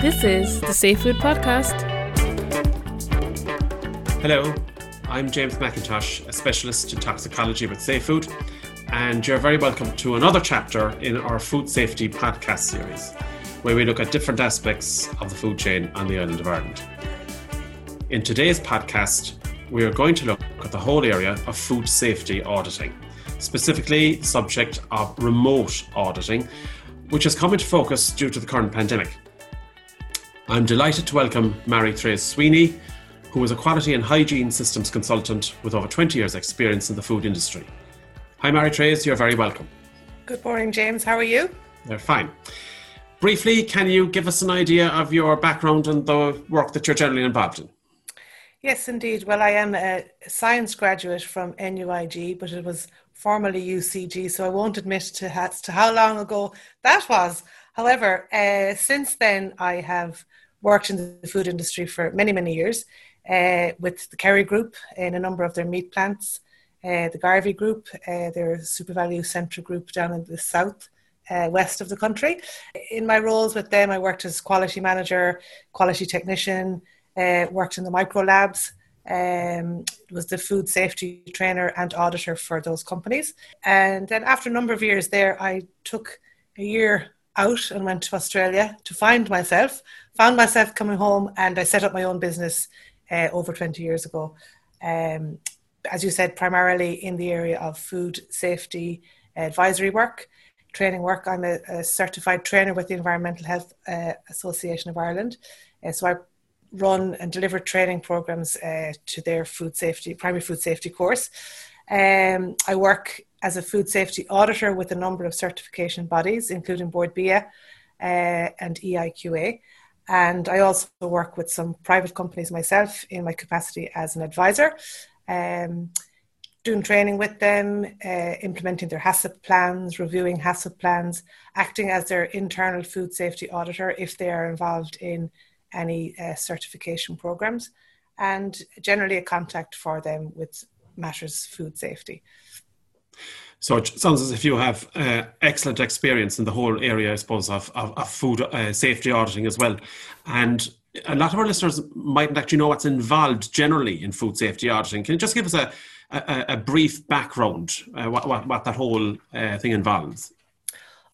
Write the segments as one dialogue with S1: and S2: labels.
S1: This is the Safe Food Podcast.
S2: Hello, I'm James McIntosh, a specialist in toxicology with Safe Food, and you're very welcome to another chapter in our food safety podcast series, where we look at different aspects of the food chain on the island of Ireland. In today's podcast, we are going to look at the whole area of food safety auditing, specifically the subject of remote auditing, which has come into focus due to the current pandemic. I'm delighted to welcome Marie-Therese Sweeney, who is a quality and hygiene systems consultant with over 20 years' experience in the food industry. Hi, Marie-Therese, you're very welcome.
S3: Good morning, James. How are you?
S2: They're fine. Briefly, can you give us an idea of your background and the work that you're generally involved in?
S3: Yes, indeed. Well, I am a science graduate from NUIG, but it was formerly UCG, so I won't admit to, to how long ago that was. However, uh, since then, I have worked in the food industry for many, many years uh, with the Kerry Group in a number of their meat plants, uh, the Garvey Group, uh, their SuperValu Central Group down in the south. Uh, west of the country. In my roles with them, I worked as quality manager, quality technician, uh, worked in the micro labs, um, was the food safety trainer and auditor for those companies. And then after a number of years there, I took a year out and went to Australia to find myself, found myself coming home, and I set up my own business uh, over 20 years ago. Um, as you said, primarily in the area of food safety advisory work, training work. I'm a, a certified trainer with the Environmental Health uh, Association of Ireland. Uh, so I run and deliver training programs uh, to their food safety, primary food safety course. Um, I work as a food safety auditor with a number of certification bodies, including Bord Bia uh, and EIQA. And I also work with some private companies myself in my capacity as an advisor, um, doing training with them, uh, implementing their HACCP plans, reviewing HACCP plans, acting as their internal food safety auditor if they are involved in any uh, certification programs, and generally a contact for them with matters food safety.
S2: So it sounds as if you have uh, excellent experience in the whole area, I suppose, of, of, of food uh, safety auditing as well. And a lot of our listeners mightn't actually know what's involved generally in food safety auditing. Can you just give us a, a, a brief background, uh, what, what, what, that whole uh, thing involves?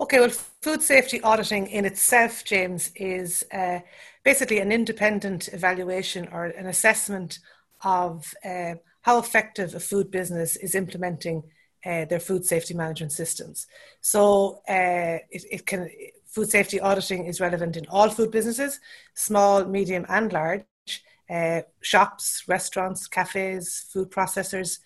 S3: Okay, well, food safety auditing in itself, James, is uh, basically an independent evaluation or an assessment of uh, how effective a food business is implementing uh, their food safety management systems. So uh, it, it, can food safety auditing is relevant in all food businesses, small, medium, and large. Uh, shops, restaurants, cafes, food processors,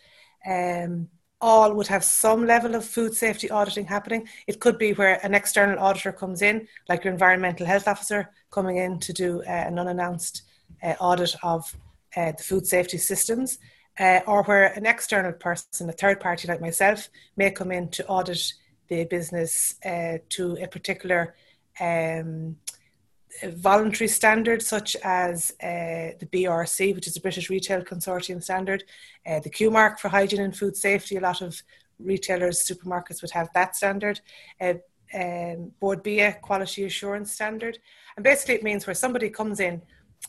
S3: um, all would have some level of food safety auditing happening. It could be where an external auditor comes in, like your environmental health officer coming in to do uh, an unannounced uh, audit of uh, the food safety systems uh, or where an external person, a third party like myself, may come in to audit the business uh, to a particular um, voluntary standard, such as uh, the BRC, which is the British Retail Consortium standard, uh, the Q mark for hygiene and food safety. A lot of retailers, supermarkets would have that standard. Uh, um, Bord Bia quality assurance standard. And basically, it means where somebody comes in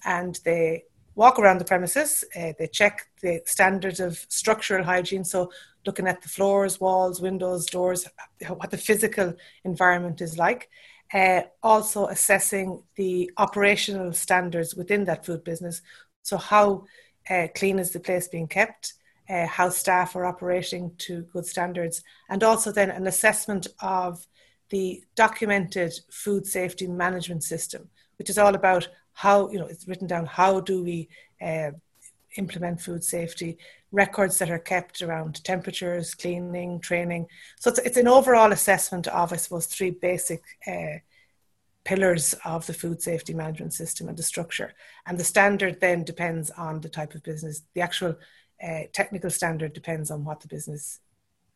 S3: and they walk around the premises. Uh, they check the standards of structural hygiene, so looking at the floors, walls, windows, doors, what the physical environment is like. Uh, also assessing the operational standards within that food business. So, how uh, clean is the place being kept? Uh, how staff are operating to good standards, and also then an assessment of the documented food safety management system, which is all about how you know it's written down how do we uh, implement food safety? Records that are kept around temperatures cleaning training. So it's, it's an overall assessment of i suppose three basic uh, pillars of the food safety management system and the structure. And the standard then depends on the type of business. The actual uh, technical standard depends on what the business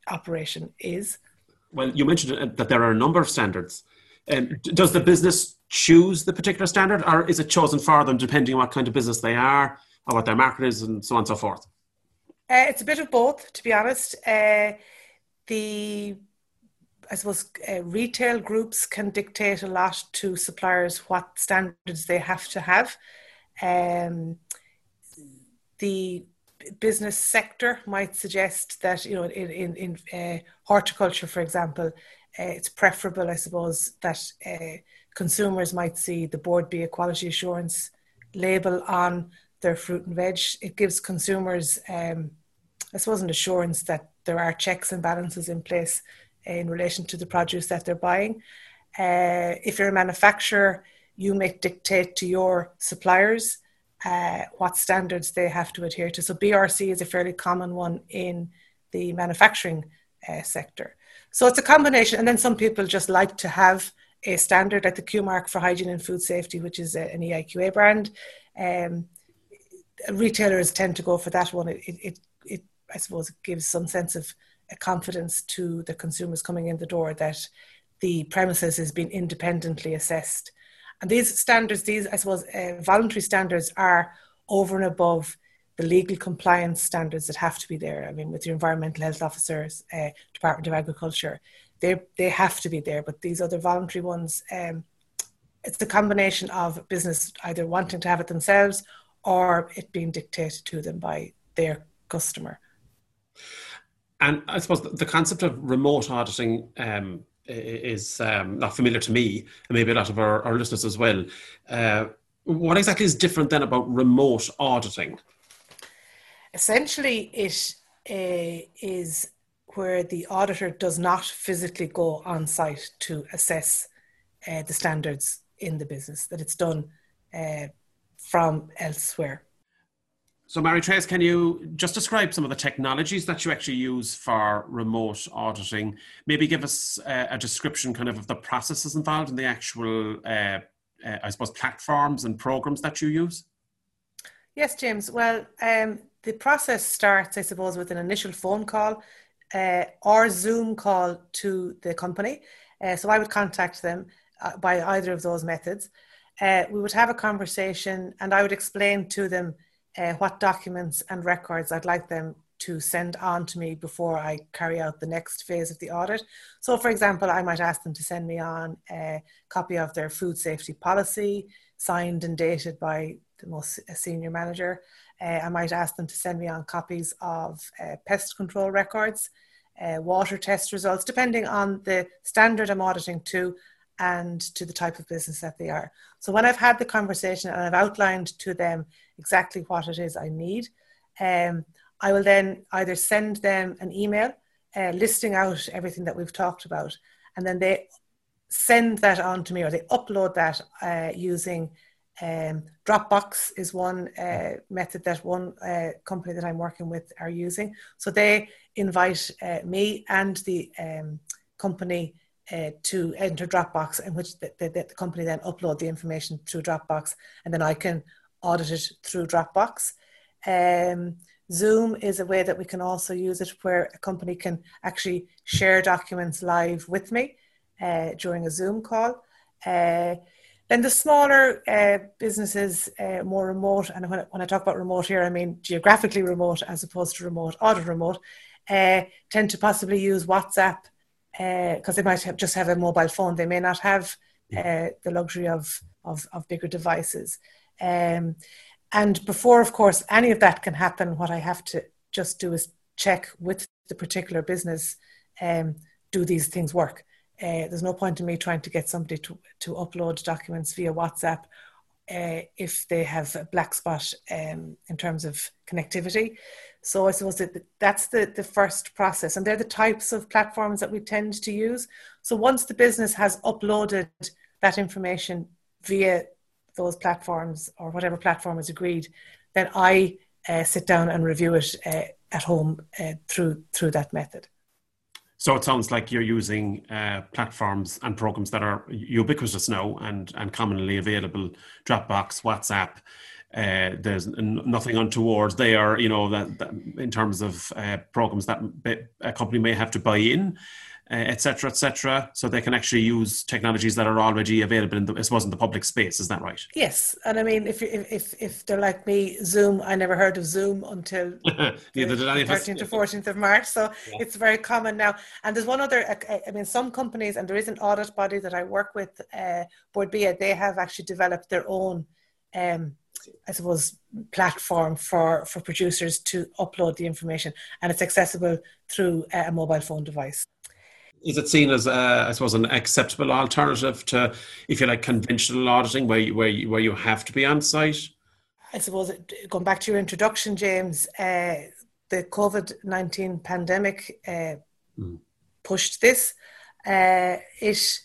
S3: operation is.
S2: Well you mentioned that there are a number of standards. Um, does the business choose the particular standard, or is it chosen for them depending on what kind of business they are, or what their market is, and so on and so forth?
S3: Uh, it's a bit of both, to be honest. Uh, the I suppose uh, retail groups can dictate a lot to suppliers what standards they have to have. Um, the business sector might suggest that you know in in, in uh, horticulture, for example, uh, it's preferable, I suppose, that uh, consumers might see the Bord Bia quality assurance label on their fruit and veg. It gives consumers, um, I suppose, an assurance that there are checks and balances in place in relation to the produce that they're buying. Uh, if you're a manufacturer, you may dictate to your suppliers uh, what standards they have to adhere to. So BRC is a fairly common one in the manufacturing uh, sector. So it's a combination, and then some people just like to have a standard like the Q mark for hygiene and food safety, which is an EIQA brand. Um, retailers tend to go for that one. It, it, it, I suppose, it gives some sense of confidence to the consumers coming in the door that the premises has been independently assessed. And these standards, these, I suppose, uh, voluntary standards are over and above the legal compliance standards that have to be there. I mean, with your environmental health officers, uh, Department of Agriculture, they they have to be there. But these other voluntary ones, um, it's a combination of business either wanting to have it themselves or it being dictated to them by their customer.
S2: And I suppose the concept of remote auditing um, is um, not familiar to me, and maybe a lot of our, our listeners as well. Uh, what exactly is different then about remote auditing?
S3: Essentially, it uh, is where the auditor does not physically go on site to assess uh, the standards in the business, that it's done uh, from elsewhere.
S2: So, Marie-Therese, can you just describe some of the technologies that you actually use for remote auditing? Maybe give us uh, a description kind of of the processes involved and the actual, uh, uh, I suppose, platforms and programs that you use?
S3: Yes, James. Well, um, the process starts, I suppose, with an initial phone call uh, or Zoom call to the company. Uh, so I would contact them uh, by either of those methods. Uh, we would have a conversation and I would explain to them uh, what documents and records I'd like them to send on to me before I carry out the next phase of the audit. So, for example, I might ask them to send me on a copy of their food safety policy, signed and dated by the most senior manager. Uh, I might ask them to send me on copies of uh, pest control records, uh, water test results, depending on the standard I'm auditing to and to the type of business that they are. So when I've had the conversation and I've outlined to them exactly what it is I need, um, I will then either send them an email uh, listing out everything that we've talked about, and then they send that on to me or they upload that uh, using um, Dropbox is one uh, method that one uh, company that I'm working with are using. So they invite uh, me and the um, company uh, to enter Dropbox, in which the, the, the, company then upload the information to Dropbox, and then I can audit it through Dropbox. Um, Zoom is a way that we can also use it where a company can actually share documents live with me uh, during a Zoom call. Then the smaller uh, businesses, uh, more remote, and when, when I talk about remote here, I mean geographically remote as opposed to remote, audit remote, uh, tend to possibly use WhatsApp because uh, they might have, just have a mobile phone. They may not have uh, the luxury of, of, of bigger devices. Um, and before, of course, any of that can happen, what I have to just do is check with the particular business um, do these things work? Uh, there's no point in me trying to get somebody to, to upload documents via WhatsApp uh, if they have a black spot um, in terms of connectivity. So I suppose that that's the, the first process, and they're the types of platforms that we tend to use. So once the business has uploaded that information via those platforms or whatever platform is agreed, then I uh, sit down and review it uh, at home uh, through through that method.
S2: So it sounds like you're using uh, platforms and programs that are ubiquitous now and, and commonly available Dropbox, WhatsApp, uh, there's nothing untoward there, you know, that, that in terms of uh, programs that a company may have to buy in. Etc., uh, etc. Et so they can actually use technologies that are already available in the, I suppose, in the public space. Is that right?
S3: Yes, and I mean, if if if they're like me, Zoom, I never heard of Zoom until
S2: neither did any of
S3: us. 13th to 14th of March, so yeah. it's very common now. And there's one other, I mean, some companies, and there is an audit body that I work with, uh, Bord Bia, they have actually developed their own. Um, I suppose, platform for, for producers to upload the information, and it's accessible through a mobile phone device.
S2: Is it seen as, a, I suppose, an acceptable alternative to, if you like, conventional auditing, where you, where you, where you have to be on site?
S3: I suppose going back to your introduction, James, uh, the COVID nineteen pandemic uh, mm. pushed this. Uh, it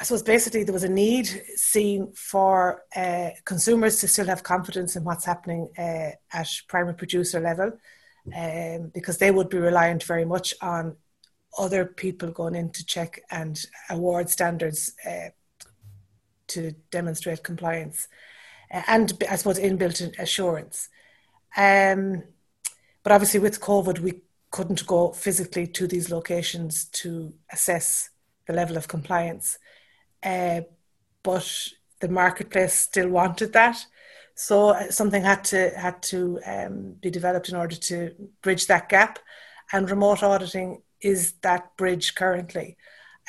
S3: I suppose basically there was a need seen for uh, consumers to still have confidence in what's happening uh, at primary producer level um, because they would be reliant very much on other people going in to check and award standards uh, to demonstrate compliance uh, and I suppose inbuilt assurance. Um, but obviously with COVID we couldn't go physically to these locations to assess the level of compliance. Uh, but the marketplace still wanted that. So uh, something had to had to um, be developed in order to bridge that gap, and remote auditing is that bridge currently.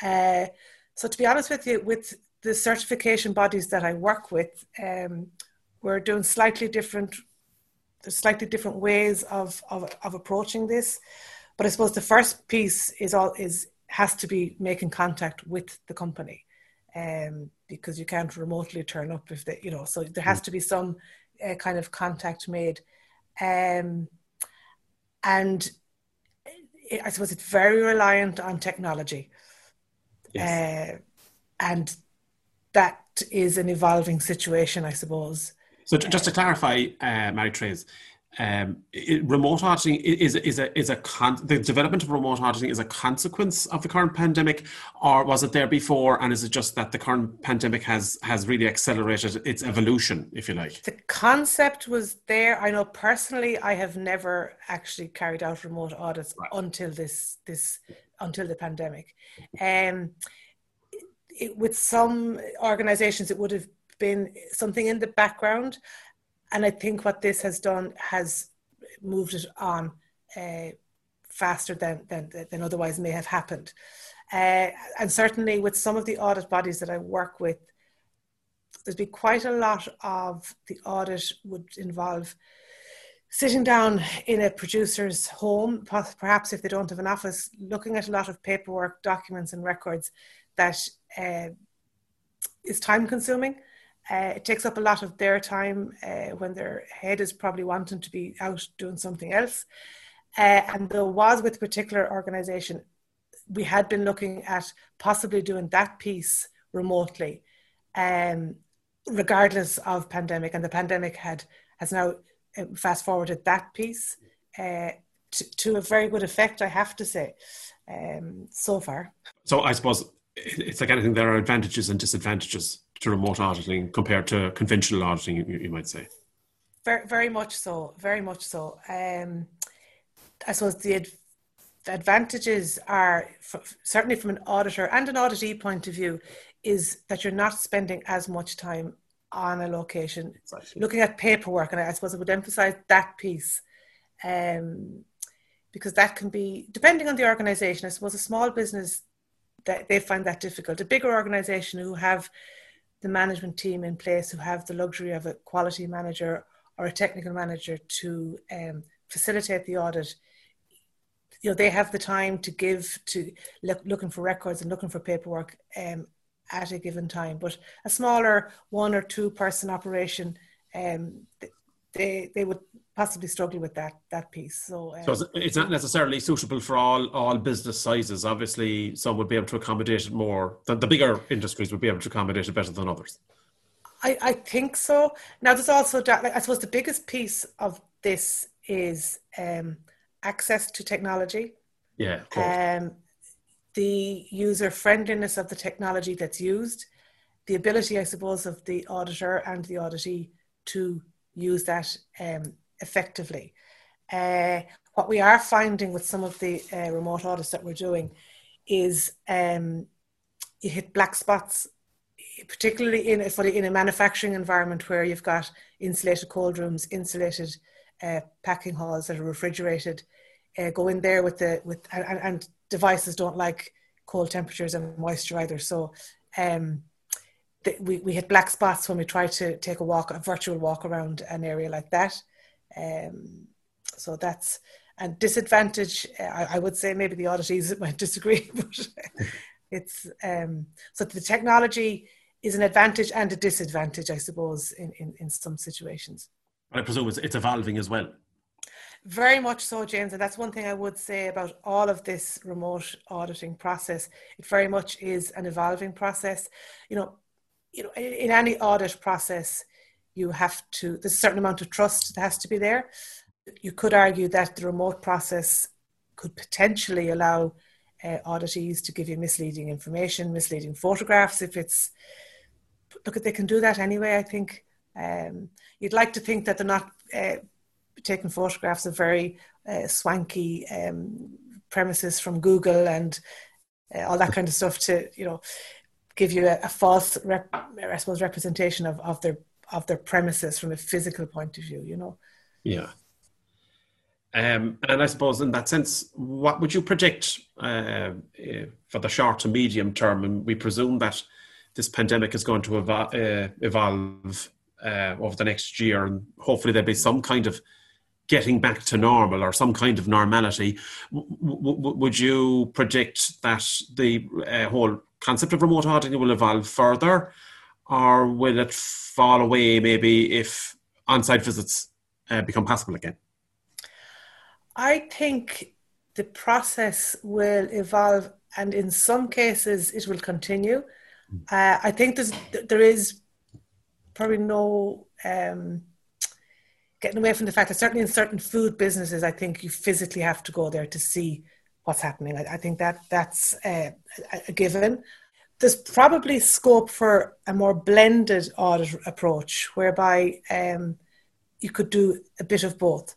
S3: Uh, so to be honest with you, with the certification bodies that I work with, um, we're doing slightly different, there's slightly different ways of, of, of approaching this. But I suppose the first piece is all is has to be making contact with the company um, because you can't remotely turn up if they, you know, so there has mm. to be some uh, kind of contact made. Um, and I suppose it's very reliant on technology. Yes. Uh, and that is an evolving situation, I suppose.
S2: So, just to clarify, uh, Marie-Therese, um, it, remote auditing is is a is a con- the development of remote auditing is a consequence of the current pandemic, or was it there before? And is it just that the current pandemic has has really accelerated its evolution, if you like?
S3: The concept was there. I know personally, I have never actually carried out remote audits right. until this this until the pandemic. Um, it, with some organisations, it would have been something in the background and I think what this has done has moved it on uh, faster than, than, than otherwise may have happened. Uh, and certainly with some of the audit bodies that I work with, there's been quite a lot of the audit would involve sitting down in a producer's home, perhaps if they don't have an office, looking at a lot of paperwork, documents, and records that uh, is time consuming uh, it takes up a lot of their time uh, when their head is probably wanting to be out doing something else. Uh, and there was with a particular organisation, we had been looking at possibly doing that piece remotely, um, regardless of pandemic. And the pandemic had has now uh, fast forwarded that piece uh, to, to, a very good effect, I have to say, um, so far.
S2: So I suppose it's like anything. There are advantages and disadvantages to remote auditing compared to conventional auditing, you, you might say?
S3: Very, very much so. Very much so. Um, I suppose the, ad- the advantages are f- certainly from an auditor and an auditee point of view is that you're not spending as much time on a location exactly. looking at paperwork and I, suppose I would emphasize that piece um, because that can be depending on the organization I suppose a small business that they find that difficult a bigger organization who have the management team in place who have the luxury of a quality manager or a technical manager to um, facilitate the audit. You know they have the time to give to look, looking for records and looking for paperwork um, at a given time. But a smaller one or two person operation um, they they would possibly struggle with that that piece. So,
S2: um, so it's not necessarily suitable for all all business sizes. Obviously, some would be able to accommodate it more. The, the bigger industries would be able to accommodate it better than others.
S3: I, I think so. Now, there's also that, I suppose the biggest piece of this is um, access to technology.
S2: Yeah.
S3: Um, the user friendliness of the technology that's used, the ability, I suppose, of the auditor and the auditee to use that um, effectively. Uh, what we are finding with some of the uh, remote audits that we're doing is um, you hit black spots, particularly in in a manufacturing environment where you've got insulated cold rooms, insulated uh, packing halls that are refrigerated. Uh, go in there with the with and, and, devices don't like cold temperatures and moisture either. So um, the, we we hit black spots when we try to take a walk, a virtual walk around an area like that. Um, so that's and disadvantage. I, I, would say maybe the auditees might disagree, but it's um, so the technology is an advantage and a disadvantage, I suppose, in, in, in some situations.
S2: I presume it's, it's evolving as well.
S3: Very much so, James. And that's one thing I would say about all of this remote auditing process. It very much is an evolving process. You know, you know, in any audit process, you have to, there's a certain amount of trust that has to be there. You could argue that the remote process could potentially allow uh, auditees to give you misleading information, misleading photographs if it's look at they can do that anyway. I think um, you'd like to think that they're not uh, taking photographs of very uh, swanky um, premises from Google and uh, all that kind of stuff to you know give you a, a false rep, I suppose representation of, of their of their premises from a physical point of view. You know.
S2: Yeah. Um, and I suppose in that sense, what would you predict uh, uh, for the short to medium term? And we presume that this pandemic is going to evo- uh, evolve uh, over the next year, and hopefully there'll be some kind of getting back to normal or some kind of normality. W- w- would you predict that the uh, whole concept of remote auditing will evolve further, or will it fall away maybe if on-site visits uh, become possible again?
S3: I think the process will evolve, and in some cases, it will continue. Uh, I think there's there is probably no um, getting away from the fact that certainly in certain food businesses, I think you physically have to go there to see what's happening. I, I think that that's uh, a given. There's probably scope for a more blended audit approach, whereby um, you could do a bit of both.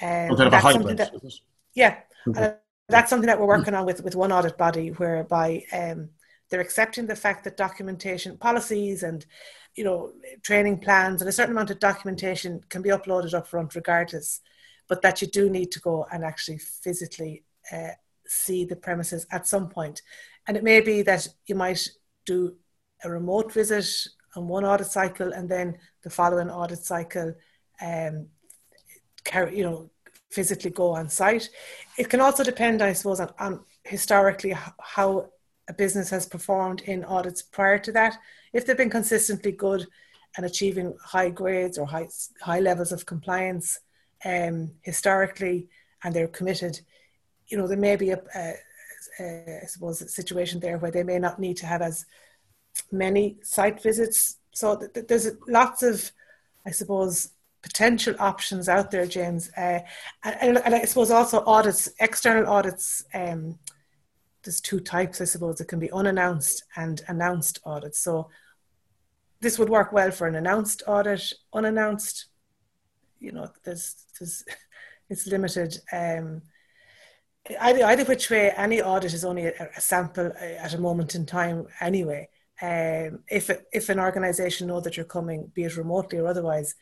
S2: Um, that's something that,
S3: yeah, uh, that's something that we're working on with, with one audit body, whereby um, they're accepting the fact that documentation policies and you know training plans and a certain amount of documentation can be uploaded up front regardless but that you do need to go and actually physically uh, see the premises at some point and it may be that you might do a remote visit on one audit cycle and then the following audit cycle um, carry, you know physically go on site. It can also depend i suppose on, on historically how a business has performed in audits prior to that, if they've been consistently good and achieving high grades or high, high levels of compliance um, historically, and they're committed, you know, there may be a, a, a, I suppose, situation there where they may not need to have as many site visits. So th- th- there's lots of, I suppose, potential options out there, James. Uh, and, and, I suppose also audits, external audits, um, there's two types, I suppose. It can be unannounced and announced audits. So this would work well for an announced audit. Unannounced, you know, there's, there's it's limited. Um, either, either which way, any audit is only a, a sample at a moment in time anyway. Um, if if an organisation know that you're coming, be it remotely or otherwise,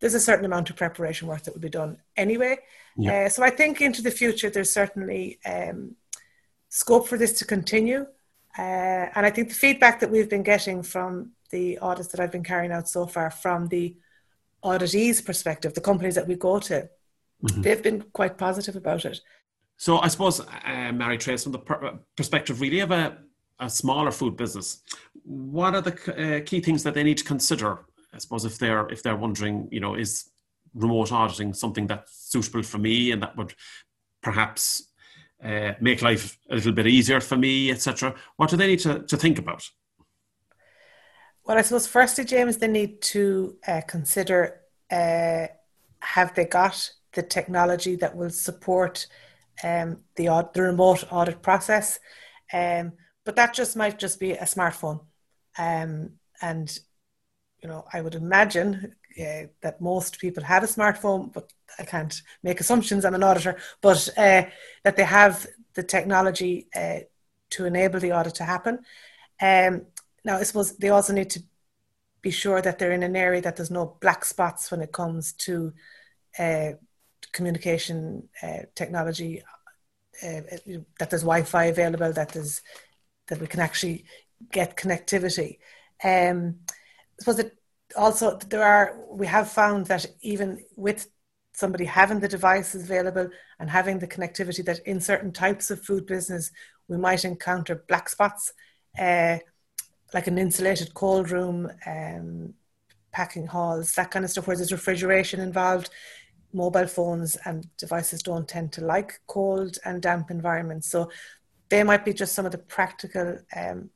S3: there's a certain amount of preparation work that will be done anyway. Yeah. Uh, so I think into the future, there's certainly um, scope for this to continue. Uh, and I think the feedback that we've been getting from the audits that I've been carrying out so far from the auditees' perspective, the companies that we go to, mm-hmm. they've been quite positive about it.
S2: So I suppose, uh, Marie-Therese, from the per- perspective really of a, a smaller food business, what are the uh, key things that they need to consider? I suppose if they're if they're wondering, you know, is remote auditing something that's suitable for me and that would perhaps uh, make life a little bit easier for me, etc. What do they need to, to think about?
S3: Well, I suppose firstly, James, they need to uh, consider uh, have they got the technology that will support um, the, aud- the remote audit process. Um, but that just might just be a smartphone. Um, and, you know, I would imagine uh, that most people have a smartphone, but I can't make assumptions. I'm an auditor, but uh, that they have the technology uh, to enable the audit to happen. Um, now, I suppose they also need to be sure that they're in an area that there's no black spots when it comes to uh, communication uh, technology, uh, that there's Wi-Fi available, that there's that we can actually get connectivity. Um, I suppose that also there are we have found that even with somebody having the devices available and having the connectivity that in certain types of food business we might encounter black spots uh, like an insulated cold room um, packing halls that kind of stuff where there's refrigeration involved mobile phones and devices don't tend to like cold and damp environments so they might be just some of the practical um,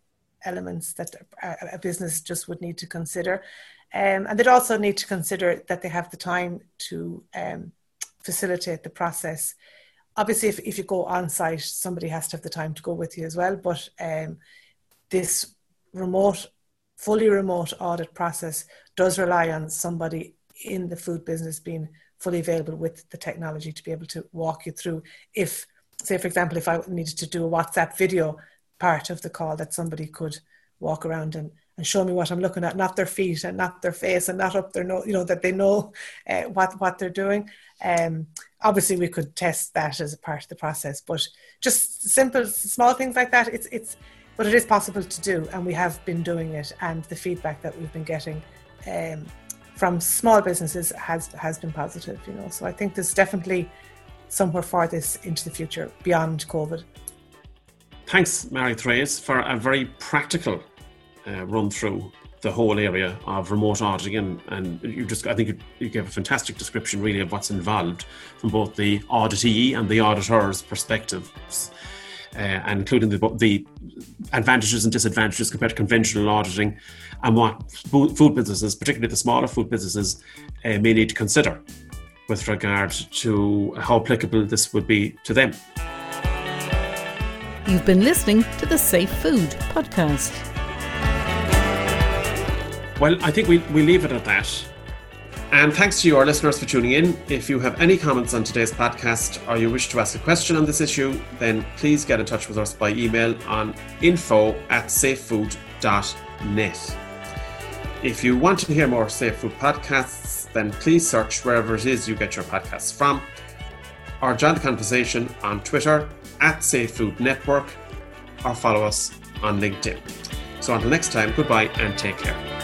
S3: elements that a, a, business just would need to consider. Um, and they'd also need to consider that they have the time to um, facilitate the process. Obviously, if, if you go on site, somebody has to have the time to go with you as well. But um, this remote, fully remote audit process does rely on somebody in the food business being fully available with the technology to be able to walk you through. If say for example if i needed to do a whatsapp video part of the call that somebody could walk around and, and show me what i'm looking at not their feet and not their face and not up their nose you know that they know uh, what what they're doing um, obviously we could test that as a part of the process. But just simple small things like that it's it's but it is possible to do and we have been doing it and the feedback that we've been getting um, from small businesses has has been positive you know so i think there's definitely somewhere for this into the future beyond COVID.
S2: Thanks, Marie-Therese, for a very practical uh, run through the whole area of remote auditing and, and you just I think you, you gave a fantastic description really of what's involved from both the auditee and the auditor's perspectives. Uh, and including the, the advantages and disadvantages compared to conventional auditing, and what food businesses, particularly the smaller food businesses, uh, may need to consider with regard to how applicable this would be to them.
S1: You've been listening to the Safe Food Podcast.
S2: Well, I think we, we leave it at that. And thanks to you, our listeners, for tuning in. If you have any comments on today's podcast or you wish to ask a question on this issue, then please get in touch with us by email on info at safefood.net. If you want to hear more Safe Food podcasts, then please search wherever it is you get your podcasts from, or join the conversation on Twitter at Safe Food Network, or follow us on LinkedIn. So until next time, goodbye and take care.